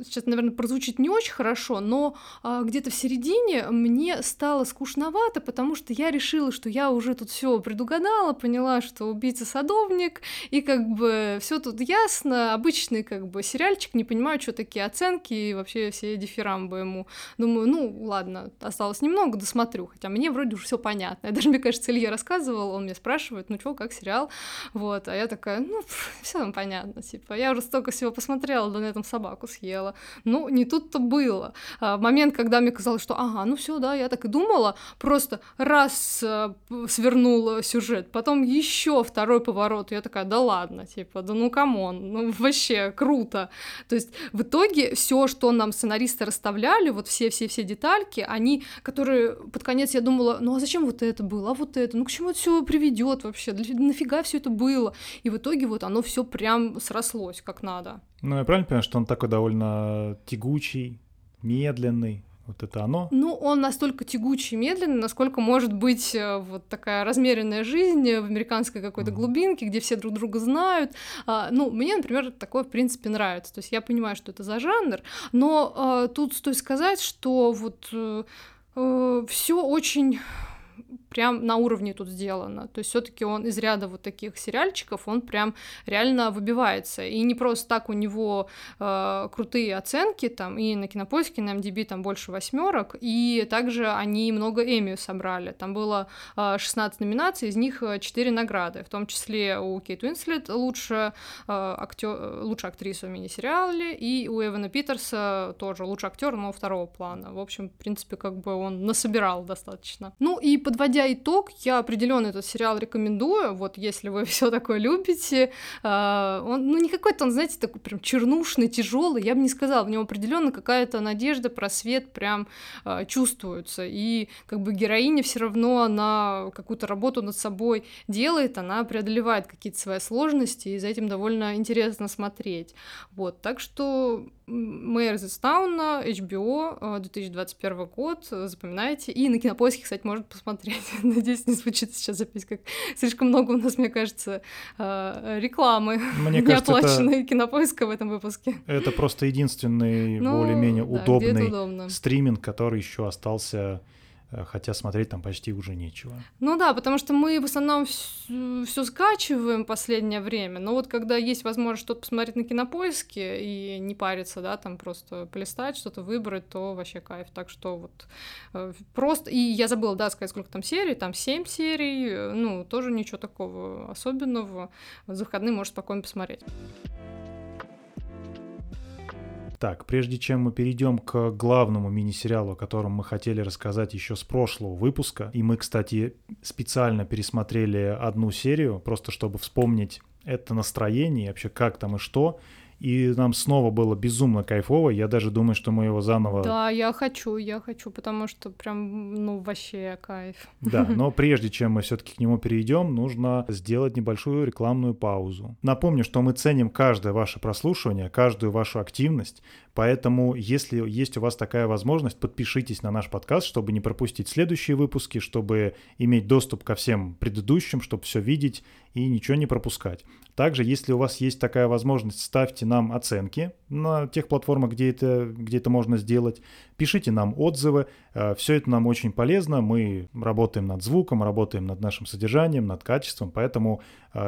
Speaker 1: сейчас, наверное, прозвучит не очень хорошо, но а, где-то в середине мне стало скучновато, потому что я решила, что я уже тут все предугадала, поняла, что убийца садовник, и как бы все тут ясно, обычный как бы сериальчик, не понимаю, что такие оценки и вообще все дифирамбы ему. Думаю, ну ладно, осталось немного, досмотрю, хотя мне вроде уже все понятно. Я даже, мне кажется, Илья рассказывал, он меня спрашивает, ну что, как сериал, вот, а я такая, ну, все там понятно, типа, я уже столько всего посмотрела, да на этом собаку съела, смотрела. Ну, не тут-то было. А, момент, когда мне казалось, что ага, ну все, да, я так и думала, просто раз э, свернула сюжет, потом еще второй поворот, я такая, да ладно, типа, да ну come on, ну вообще круто. То есть в итоге все, что нам сценаристы расставляли, вот все-все-все детальки, они, которые под конец я думала, ну а зачем вот это было, а вот это, ну к чему это все приведет вообще, нафига все это было? И в итоге вот оно все прям срослось как надо.
Speaker 2: Ну, я правильно понимаю, что он такой довольно тягучий, медленный, вот это оно?
Speaker 1: Ну, он настолько тягучий и медленный, насколько может быть э, вот такая размеренная жизнь в американской какой-то mm. глубинке, где все друг друга знают. А, ну, мне, например, такое, в принципе, нравится. То есть я понимаю, что это за жанр, но а, тут стоит сказать, что вот э, э все очень прям на уровне тут сделано. То есть все-таки он из ряда вот таких сериальчиков, он прям реально выбивается. И не просто так у него э, крутые оценки там и на Кинопоиске, на MDB там больше восьмерок, и также они много Эми собрали. Там было э, 16 номинаций, из них 4 награды, в том числе у Кейт Уинслет лучше, э, актер, лучшая актриса в мини-сериале, и у Эвана Питерса тоже лучший актер, но второго плана. В общем, в принципе, как бы он насобирал достаточно. Ну и подводя итог, я определенно этот сериал рекомендую. Вот если вы все такое любите, э, он, ну не какой-то он, знаете, такой прям чернушный, тяжелый. Я бы не сказала, в нем определенно какая-то надежда, просвет прям э, чувствуется. И как бы героиня все равно она какую-то работу над собой делает, она преодолевает какие-то свои сложности, и за этим довольно интересно смотреть. Вот, так что Мэйр из Тауна, HBO, 2021 год, запоминайте. И на Кинопоиске, кстати, можно посмотреть. Надеюсь, не звучит сейчас запись как слишком много у нас, мне кажется, э, рекламы мне неоплаченной это... Кинопоиска в этом выпуске.
Speaker 2: Это просто единственный ну, более-менее да, удобный стриминг, который еще остался хотя смотреть там почти уже нечего.
Speaker 1: Ну да, потому что мы в основном все скачиваем последнее время, но вот когда есть возможность что-то посмотреть на кинопоиске и не париться, да, там просто полистать, что-то выбрать, то вообще кайф. Так что вот э, просто... И я забыла, да, сказать, сколько там серий, там 7 серий, э, ну, тоже ничего такого особенного. За выходные можешь спокойно посмотреть.
Speaker 2: Так, прежде чем мы перейдем к главному мини-сериалу, о котором мы хотели рассказать еще с прошлого выпуска, и мы, кстати, специально пересмотрели одну серию, просто чтобы вспомнить это настроение, вообще как там и что, и нам снова было безумно кайфово. Я даже думаю, что мы его заново...
Speaker 1: Да, я хочу, я хочу, потому что прям, ну, вообще кайф.
Speaker 2: Да, но прежде чем мы все-таки к нему перейдем, нужно сделать небольшую рекламную паузу. Напомню, что мы ценим каждое ваше прослушивание, каждую вашу активность, Поэтому, если есть у вас такая возможность, подпишитесь на наш подкаст, чтобы не пропустить следующие выпуски, чтобы иметь доступ ко всем предыдущим, чтобы все видеть и ничего не пропускать. Также, если у вас есть такая возможность, ставьте нам оценки на тех платформах, где это, где это можно сделать. Пишите нам отзывы. Э, все это нам очень полезно. Мы работаем над звуком, работаем над нашим содержанием, над качеством, поэтому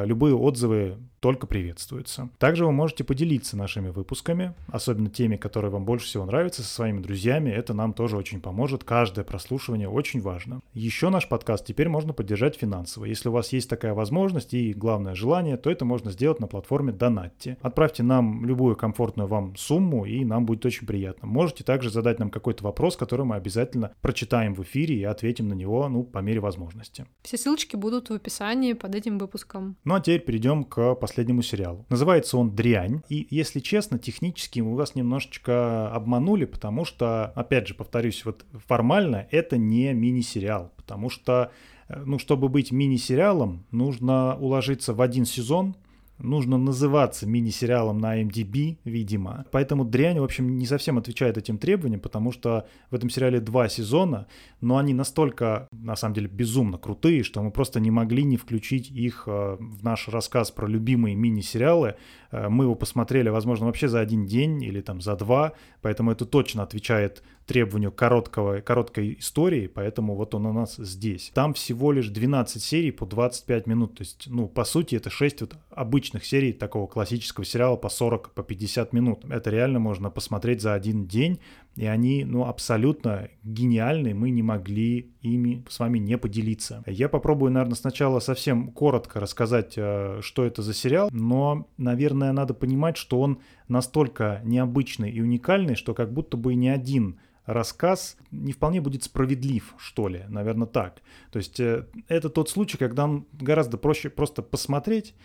Speaker 2: любые отзывы только приветствуются. Также вы можете поделиться нашими выпусками, особенно теми, которые вам больше всего нравятся, со своими друзьями. Это нам тоже очень поможет. Каждое прослушивание очень важно. Еще наш подкаст теперь можно поддержать финансово. Если у вас есть такая возможность и, главное, желание, то это можно сделать на платформе Donati. Отправьте нам любую комфортную вам сумму, и нам будет очень приятно. Можете также задать нам какой-то вопрос, который мы обязательно прочитаем в эфире и ответим на него, ну, по мере возможности.
Speaker 1: Все ссылочки будут в описании под этим выпуском.
Speaker 2: Ну, а теперь перейдем к последнему сериалу. Называется он «Дрянь», и, если честно, технически мы вас немножечко обманули, потому что, опять же, повторюсь, вот формально это не мини-сериал, потому что э, ну, чтобы быть мини-сериалом, нужно уложиться в один сезон, нужно называться мини-сериалом на MDB, видимо. Поэтому «Дрянь», в общем, не совсем отвечает этим требованиям, потому что в этом сериале два сезона, но они настолько, на самом деле, безумно крутые, что мы просто не могли не включить их э, в наш рассказ про любимые мини-сериалы. Э, мы его посмотрели, возможно, вообще за один день или там за два, поэтому это точно отвечает требованию короткого, короткой истории, поэтому вот он у нас здесь. Там всего лишь 12 серий по 25 минут, то есть, ну, по сути, это 6 вот обычных серий такого классического сериала по 40, по 50 минут. Это реально можно посмотреть за один день, и они, ну, абсолютно гениальны, мы не могли ими с вами не поделиться. Я попробую, наверное, сначала совсем коротко рассказать, э, что это за сериал, но, наверное, надо понимать, что он настолько необычный и уникальный, что как будто бы ни один рассказ не вполне будет справедлив, что ли, наверное, так. То есть э, это тот случай, когда гораздо проще просто посмотреть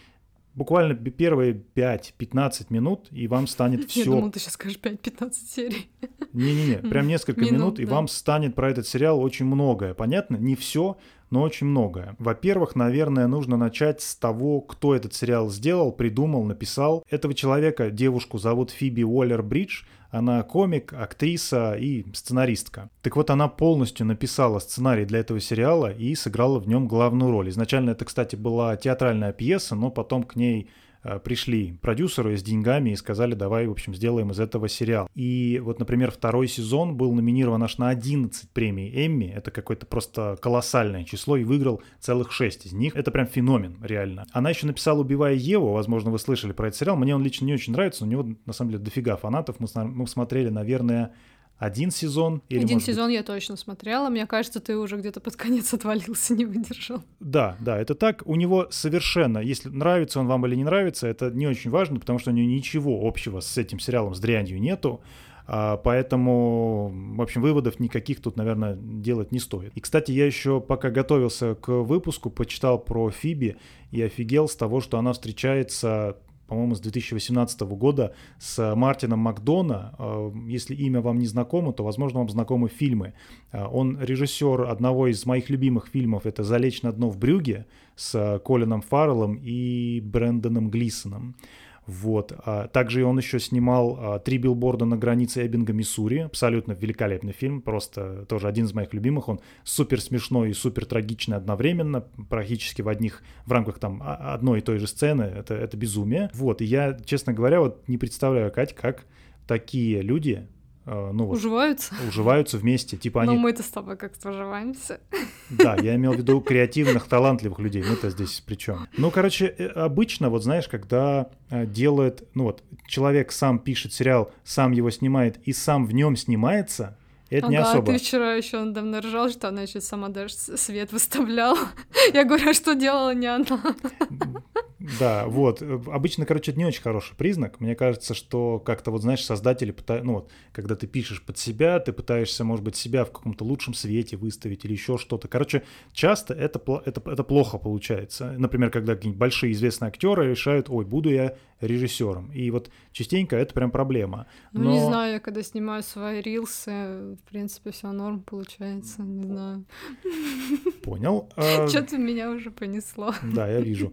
Speaker 2: буквально первые 5-15 минут, и вам станет все...
Speaker 1: Я думал, ты сейчас скажешь 5-15 серий.
Speaker 2: Не-не-не, прям несколько минут, минут и да. вам станет про этот сериал очень многое. Понятно? Не все, но очень многое. Во-первых, наверное, нужно начать с того, кто этот сериал сделал, придумал, написал. Этого человека, девушку, зовут Фиби Уоллер-Бридж. Она комик, актриса и сценаристка. Так вот, она полностью написала сценарий для этого сериала и сыграла в нем главную роль. Изначально это, кстати, была театральная пьеса, но потом к ней пришли продюсеры с деньгами и сказали, давай, в общем, сделаем из этого сериал. И вот, например, второй сезон был номинирован аж на 11 премий Эмми. Это какое-то просто колоссальное число и выиграл целых 6 из них. Это прям феномен, реально. Она еще написала «Убивая Еву», возможно, вы слышали про этот сериал. Мне он лично не очень нравится, у него, на самом деле, дофига фанатов. Мы, мы смотрели, наверное, один сезон.
Speaker 1: Или, один сезон быть... я точно смотрела. Мне кажется, ты уже где-то под конец отвалился, не выдержал.
Speaker 2: Да, да, это так. У него совершенно, если нравится он вам или не нравится, это не очень важно, потому что у него ничего общего с этим сериалом, с дрянью нету. А, поэтому, в общем, выводов никаких тут, наверное, делать не стоит. И, кстати, я еще пока готовился к выпуску, почитал про Фиби и офигел с того, что она встречается по-моему, с 2018 года с Мартином Макдона. Э, если имя вам не знакомо, то, возможно, вам знакомы фильмы. Э, он режиссер одного из моих любимых фильмов, это «Залечь на дно в брюге» с Колином Фарреллом и Брэндоном Глисоном. Вот. А также он еще снимал а, «Три билборда на границе Эббинга, Миссури». Абсолютно великолепный фильм, просто тоже один из моих любимых. Он супер смешной и супер трагичный одновременно, практически в одних, в рамках там одной и той же сцены. Это, это безумие. Вот. И я, честно говоря, вот не представляю, Кать, как такие люди
Speaker 1: ну, вот, уживаются?
Speaker 2: Уживаются вместе. Типа они...
Speaker 1: Но мы-то с тобой как-то уживаемся.
Speaker 2: Да, я имел в виду креативных, талантливых людей. Мы-то здесь при чем? Ну, короче, э, обычно, вот знаешь, когда э, делает, ну вот, человек сам пишет сериал, сам его снимает и сам в нем снимается, это ага, не особо.
Speaker 1: ты вчера еще давно ржал, что она еще сама даже свет выставляла. Я говорю, а что делала не она?
Speaker 2: Да, вот. Обычно, короче, это не очень хороший признак. Мне кажется, что как-то вот, знаешь, создатели пытаются, ну вот, когда ты пишешь под себя, ты пытаешься, может быть, себя в каком-то лучшем свете выставить или еще что-то. Короче, часто это, это, это плохо получается. Например, когда какие-нибудь большие известные актеры решают, ой, буду я режиссером. И вот частенько это прям проблема.
Speaker 1: Но... Ну, не знаю, я когда снимаю свои рилсы, в принципе, все норм получается, не знаю.
Speaker 2: Понял.
Speaker 1: А Что-то меня уже понесло.
Speaker 2: Да, я вижу.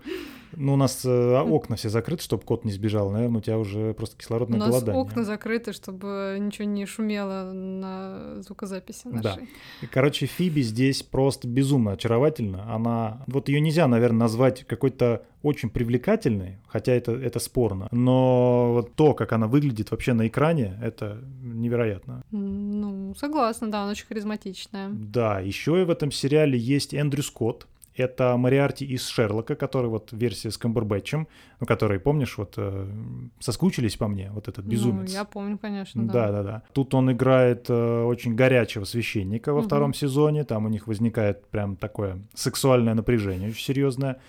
Speaker 2: Ну, у нас э, окна все закрыты, чтобы кот не сбежал. Наверное, у тебя уже просто кислородное голодание.
Speaker 1: У нас окна закрыты, чтобы ничего не шумело на звукозаписи нашей. Да.
Speaker 2: И, короче, Фиби здесь просто безумно очаровательна. Она... Вот ее нельзя, наверное, назвать какой-то очень привлекательной, хотя это, это спорно. Но вот то, как она выглядит вообще на экране, это невероятно.
Speaker 1: Ну, согласна, да, она очень харизматичная.
Speaker 2: Да, еще и в этом сериале есть Эндрю Скотт, это Мариарти из Шерлока, который вот версия с Камбербэтчем, ну, который, помнишь, вот э, соскучились по мне, вот этот ну, безумец.
Speaker 1: Ну, я помню, конечно,
Speaker 2: да. Да, да, да. Тут он играет э, очень горячего священника во угу. втором сезоне, там у них возникает прям такое сексуальное напряжение очень серьезное.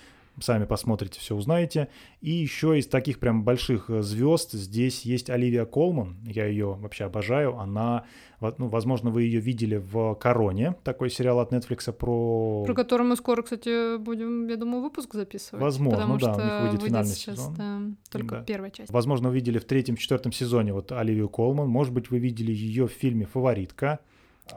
Speaker 2: Сами посмотрите, все узнаете. И еще из таких прям больших э, звезд здесь есть Оливия Колман. Я ее вообще обожаю. Она, ну, возможно, вы ее видели в Короне, такой сериал от Netflix про...
Speaker 1: Про который мы скоро, кстати, будем, я думаю, выпуск записывать.
Speaker 2: Возможно,
Speaker 1: потому
Speaker 2: да,
Speaker 1: что
Speaker 2: у них выйдет, выйдет финальный
Speaker 1: сейчас,
Speaker 2: сезон.
Speaker 1: Да, только да. первая часть.
Speaker 2: Возможно, вы видели в третьем-четвертом сезоне вот Оливию Колман. Может быть, вы видели ее в фильме «Фаворитка».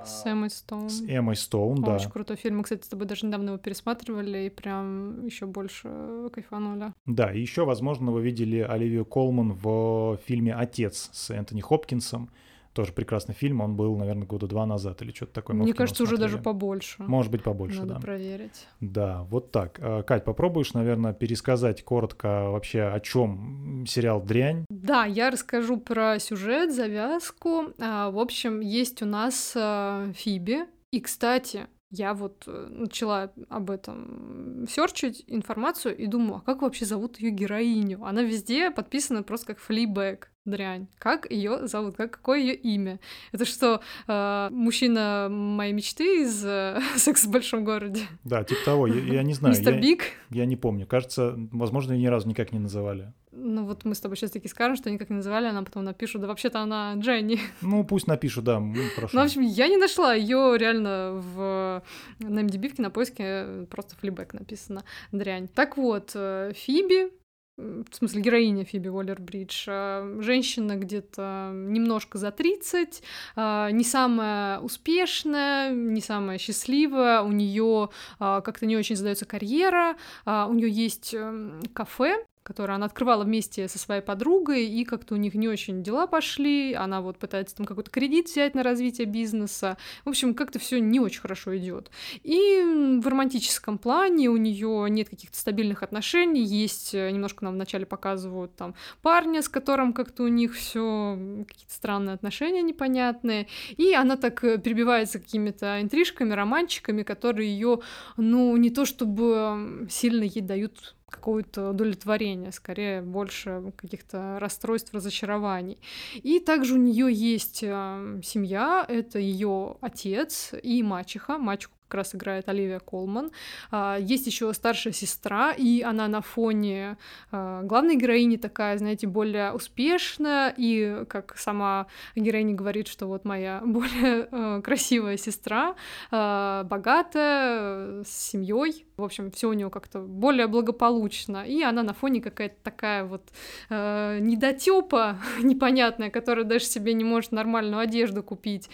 Speaker 1: С Эммой Стоун.
Speaker 2: С Эммой Стоун, да.
Speaker 1: Очень крутой фильм. Мы, кстати, с тобой даже недавно его пересматривали и прям еще больше кайфанули.
Speaker 2: Да, и еще, возможно, вы видели Оливию Колман в фильме «Отец» с Энтони Хопкинсом. Тоже прекрасный фильм, он был, наверное, года два назад или что-то такое.
Speaker 1: Мне кажется, уже даже побольше.
Speaker 2: Может быть, побольше,
Speaker 1: Надо
Speaker 2: да.
Speaker 1: проверить.
Speaker 2: Да, вот так. А, Кать, попробуешь, наверное, пересказать коротко вообще, о чем сериал «Дрянь»?
Speaker 1: Да, я расскажу про сюжет, завязку. А, в общем, есть у нас а, Фиби. И, кстати, я вот э, начала об этом серчить информацию и думаю, а как вообще зовут ее героиню? Она везде подписана просто как Флибэк. Дрянь. Как ее зовут? Как, какое ее имя? Это что, э, мужчина моей мечты из э, «Секс в большом городе»?
Speaker 2: Да, типа того. Я, я не знаю.
Speaker 1: Мистер
Speaker 2: я,
Speaker 1: Биг?
Speaker 2: Я не помню. Кажется, возможно, ее ни разу никак не называли.
Speaker 1: Ну вот мы с тобой сейчас таки скажем, что никак не называли, она потом напишут, да вообще-то она Дженни.
Speaker 2: Ну пусть напишут, да, ну, хорошо.
Speaker 1: Ну, в общем, я не нашла ее реально в на MDB на поиске просто флибэк написано, дрянь. Так вот, э, Фиби, в смысле, героиня Фиби Уоллер-Бридж, э, женщина где-то немножко за 30, э, не самая успешная, не самая счастливая, у нее как-то не очень задается карьера, у нее есть эм, кафе, которое она открывала вместе со своей подругой, и как-то у них не очень дела пошли, она вот пытается там какой-то кредит взять на развитие бизнеса. В общем, как-то все не очень хорошо идет. И в романтическом плане у нее нет каких-то стабильных отношений, есть э, немножко нам вначале показывают там парня, с которым как-то у них все какие-то странные отношения непонятные, и она так э, перебивается какими-то интрижками, романчиками, которые ее, ну, не то чтобы сильно ей дают какое-то удовлетворение, скорее больше каких-то расстройств, разочарований. И также у нее есть э, семья, это ее отец и мачеха. Мачеху как раз играет Оливия Колман. А, есть еще старшая сестра, и она на фоне а, главной героини такая, знаете, более успешная, и как сама героиня говорит, что вот моя более а, красивая сестра, богатая, с семьей, в общем, все у нее как-то более благополучно, и она на фоне какая-то такая вот недотепа непонятная, которая даже себе не может нормальную одежду купить.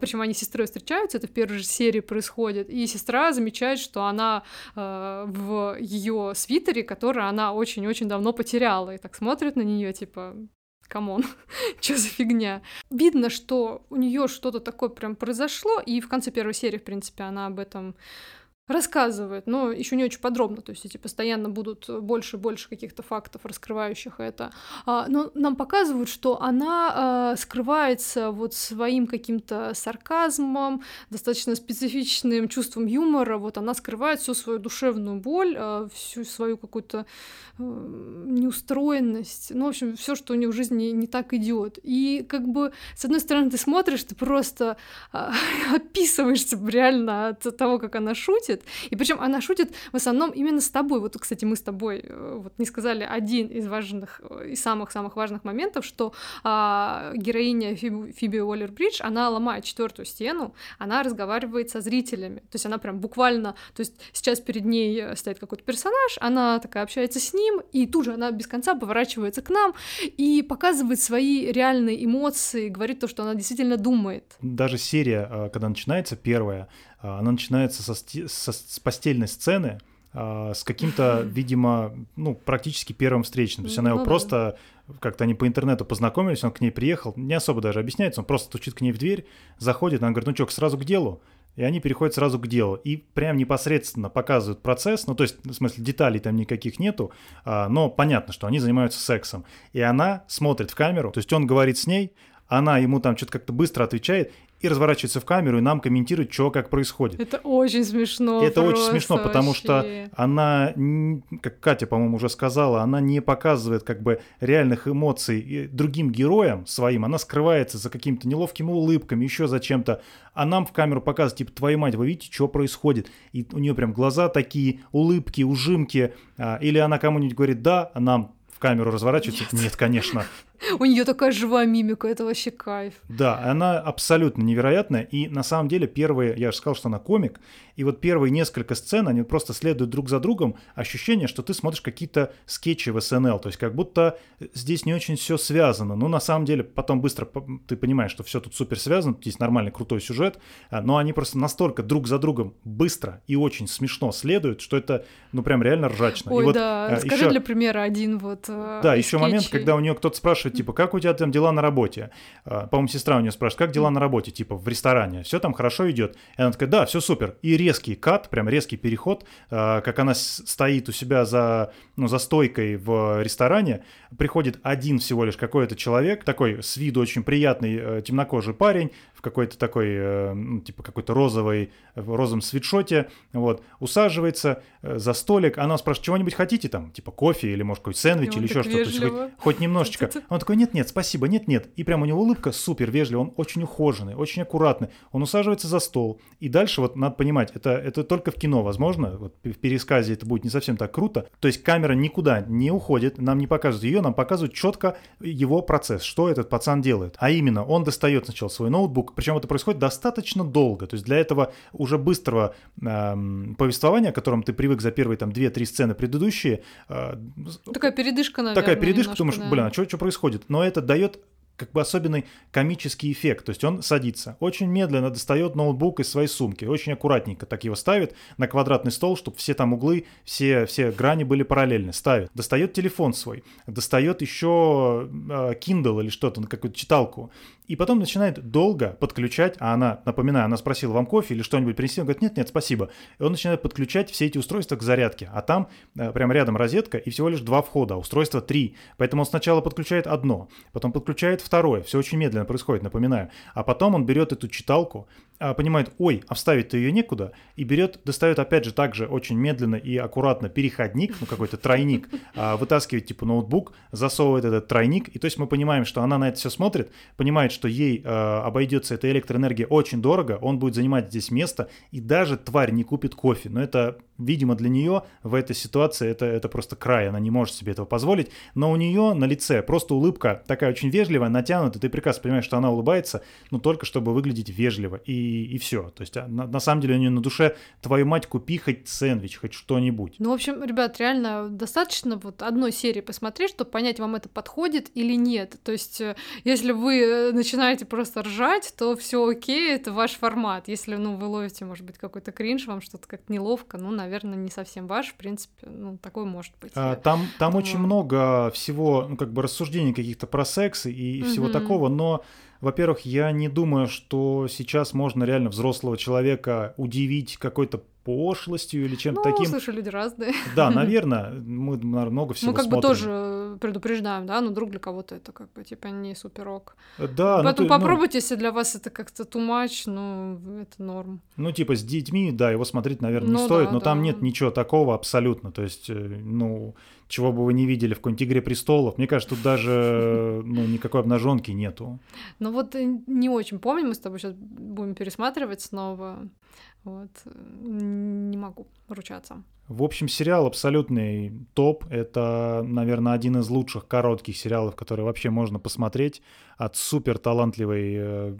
Speaker 1: Причем они с сестрой встречаются, это в первой же серии происходит, происходит. И сестра замечает, что она э, в ее свитере, который она очень-очень давно потеряла, и так смотрит на нее, типа, come on, что за фигня. Видно, что у нее что-то такое прям произошло, и в конце первой серии, в принципе, она об этом рассказывает, но еще не очень подробно, то есть эти постоянно будут больше и больше каких-то фактов, раскрывающих это. А, но нам показывают, что она а, скрывается вот своим каким-то сарказмом, достаточно специфичным чувством юмора, вот она скрывает всю свою душевную боль, а, всю свою какую-то неустроенность, ну, в общем, все, что у нее в жизни не так идет. И как бы, с одной стороны, ты смотришь, ты просто описываешься реально от того, как она шутит, шутит. И причем она шутит в основном именно с тобой. Вот, кстати, мы с тобой э, вот не сказали один из важных э, и самых-самых важных моментов, что а, героиня Фиби, Фиби Уоллер-Бридж, она ломает четвертую стену, она разговаривает со зрителями. То есть она прям буквально, то есть сейчас перед ней э, стоит какой-то персонаж, она такая общается с ним, и тут же она без конца поворачивается к нам и показывает свои реальные эмоции, говорит то, что она действительно думает.
Speaker 2: Даже серия, когда начинается первая, она начинается со, со, с постельной сцены, а, с каким-то, видимо, ну, практически первым встречным. То есть она его ну просто, как-то они по интернету познакомились, он к ней приехал, не особо даже объясняется, он просто стучит к ней в дверь, заходит, она говорит, ну что, сразу к делу? И они переходят сразу к делу. И прям непосредственно показывают процесс, ну то есть, в смысле, деталей там никаких нету, а, но понятно, что они занимаются сексом. И она смотрит в камеру, то есть он говорит с ней, она ему там что-то как-то быстро отвечает, и разворачивается в камеру и нам комментирует, что как происходит.
Speaker 1: Это очень смешно.
Speaker 2: Это очень смешно, потому вообще. что она, как Катя, по-моему, уже сказала, она не показывает как бы реальных эмоций другим героям своим, она скрывается за какими-то неловкими улыбками, еще за чем-то, а нам в камеру показывает, типа, твою мать, вы видите, что происходит? И у нее прям глаза такие, улыбки, ужимки, а, или она кому-нибудь говорит «да», а нам в камеру разворачивается. Нет, Нет конечно.
Speaker 1: У нее такая живая мимика, это вообще кайф.
Speaker 2: Да, она абсолютно невероятная. И на самом деле первые, я же сказал, что она комик, и вот первые несколько сцен, они просто следуют друг за другом. Ощущение, что ты смотришь какие-то скетчи в СНЛ, то есть как будто здесь не очень все связано. Но на самом деле потом быстро ты понимаешь, что все тут супер связано, тут есть нормальный крутой сюжет, а, но они просто настолько друг за другом быстро и очень смешно следуют, что это ну прям реально ржачно.
Speaker 1: Ой,
Speaker 2: и вот,
Speaker 1: да, а, расскажи еще... для примера один вот
Speaker 2: э, Да, еще момент, когда у нее кто-то спрашивает, типа, как у тебя там дела на работе? А, по-моему, сестра у нее спрашивает, как дела на работе, типа, в ресторане? Все там хорошо идет? И она такая, да, все супер. И резкий кат, прям резкий переход, а, как она стоит у себя за, ну, за стойкой в ресторане, приходит один всего лишь какой-то человек, такой с виду очень приятный э, темнокожий парень, в какой-то такой, э, ну, типа, какой-то розовый, в розовом свитшоте, вот, усаживается э, за столик, она спрашивает, чего-нибудь хотите там, типа, кофе или, может, какой-то сэндвич или еще что-то, хоть, хоть немножечко. Он такой, нет-нет, спасибо, нет-нет. И прям у него улыбка супер вежливая, он очень ухоженный, очень аккуратный. Он усаживается за стол. И дальше вот надо понимать, это, это только в кино возможно, вот в пересказе это будет не совсем так круто. То есть камера никуда не уходит, нам не показывают ее, нам показывают четко его процесс, что этот пацан делает. А именно, он достает сначала свой ноутбук, причем это происходит достаточно долго. То есть для этого уже быстрого эм, повествования, к которому ты привык за первые там 2-3 сцены предыдущие. Э,
Speaker 1: такая передышка, наверное.
Speaker 2: Такая передышка, думаешь, да. блин, а что, что происходит? Но это дает как бы особенный комический эффект. То есть он садится, очень медленно достает ноутбук из своей сумки, очень аккуратненько так его ставит на квадратный стол, чтобы все там углы, все, все грани были параллельны. Ставит. Достает телефон свой, достает еще э, Kindle или что-то, какую-то читалку. И потом начинает долго подключать, а она, напоминаю, она спросила, вам кофе или что-нибудь принести? Он говорит, нет, нет, спасибо. И он начинает подключать все эти устройства к зарядке. А там э, прямо рядом розетка и всего лишь два входа, а устройства три. Поэтому он сначала подключает одно, потом подключает второе. Все очень медленно происходит, напоминаю. А потом он берет эту читалку, понимает, ой, а вставить-то ее некуда, и берет, достает опять же также очень медленно и аккуратно переходник, ну какой-то тройник, а, вытаскивает типа ноутбук, засовывает этот тройник, и то есть мы понимаем, что она на это все смотрит, понимает, что ей э, обойдется эта электроэнергия очень дорого, он будет занимать здесь место, и даже тварь не купит кофе, но это видимо, для нее в этой ситуации это, это просто край, она не может себе этого позволить, но у нее на лице просто улыбка такая очень вежливая, натянутая, ты прекрасно понимаешь, что она улыбается, но только чтобы выглядеть вежливо, и, и все. То есть а, на, на самом деле у нее на душе, твою мать, купи хоть сэндвич, хоть что-нибудь.
Speaker 1: Ну, в общем, ребят, реально достаточно вот одной серии посмотреть, чтобы понять, вам это подходит или нет. То есть, э, если вы э, начинаете просто ржать, то все окей, это ваш формат. Если, ну, вы ловите, может быть, какой-то кринж, вам что-то как-то неловко, ну, наверное, не совсем ваш, в принципе, ну, такой может быть.
Speaker 2: А, там там думаю... очень много всего, ну, как бы рассуждений каких-то про секс и, и всего такого, но во-первых, я не думаю, что сейчас можно реально взрослого человека удивить какой-то пошлостью или чем-то
Speaker 1: ну,
Speaker 2: таким.
Speaker 1: слушай, люди разные.
Speaker 2: Да, наверное, мы наверное, много всего
Speaker 1: Мы как
Speaker 2: смотрим.
Speaker 1: бы тоже предупреждаем, да, но вдруг для кого-то это как бы типа не суперок.
Speaker 2: Да,
Speaker 1: ну Поэтому ну, попробуйте, ну, если для вас это как-то too much, ну, это норм.
Speaker 2: Ну, типа с детьми, да, его смотреть, наверное, не ну, стоит, да, но да. там нет ничего такого абсолютно. То есть, э, ну, чего бы вы не видели в какой-нибудь «Игре престолов». Мне кажется, тут даже ну, никакой обнаженки нету.
Speaker 1: Ну вот э, не очень помню, мы с тобой сейчас будем пересматривать снова. Вот. Не могу ручаться.
Speaker 2: В общем, сериал абсолютный топ. Это, наверное, один из лучших коротких сериалов, которые вообще можно посмотреть от супер талантливой э,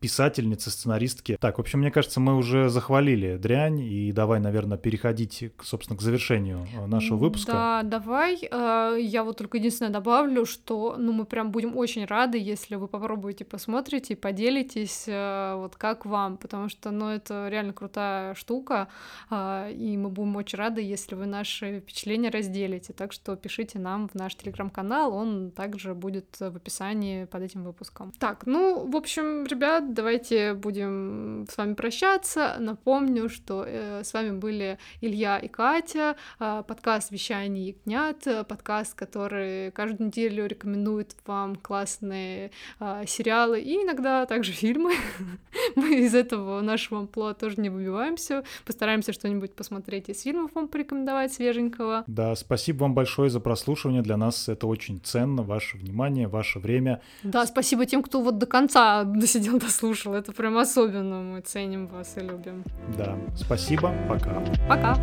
Speaker 2: писательницы, сценаристки. Так, в общем, мне кажется, мы уже захвалили дрянь, и давай, наверное, переходить, собственно, к завершению э, нашего выпуска.
Speaker 1: Да, давай. Э, я вот только единственное добавлю, что ну, мы прям будем очень рады, если вы попробуете, посмотрите поделитесь, вот как вам, потому что, ну, это реально крутая штука, и мы будем очень рады, если вы наши впечатления разделите. Так что пишите нам в наш телеграм-канал, он также будет в описании под этим выпуском. Так, ну, в общем, ребят, давайте будем с вами прощаться. Напомню, что э, с вами были Илья и Катя, э, подкаст «Вещание ягнят», подкаст, который каждую неделю рекомендует вам классные э, сериалы и иногда также фильмы. Мы из этого нашего амплуа тоже не выбиваемся, постараемся что-нибудь посмотреть из фильмов вам порекомендовать свеженького.
Speaker 2: Да, спасибо вам большое за прослушивание, для нас это очень ценно, ваше внимание, ваше время.
Speaker 1: Да, спасибо тем, кто вот до конца досидел, дослушал. Это прям особенно мы ценим вас и любим.
Speaker 2: Да, спасибо, пока.
Speaker 1: Пока.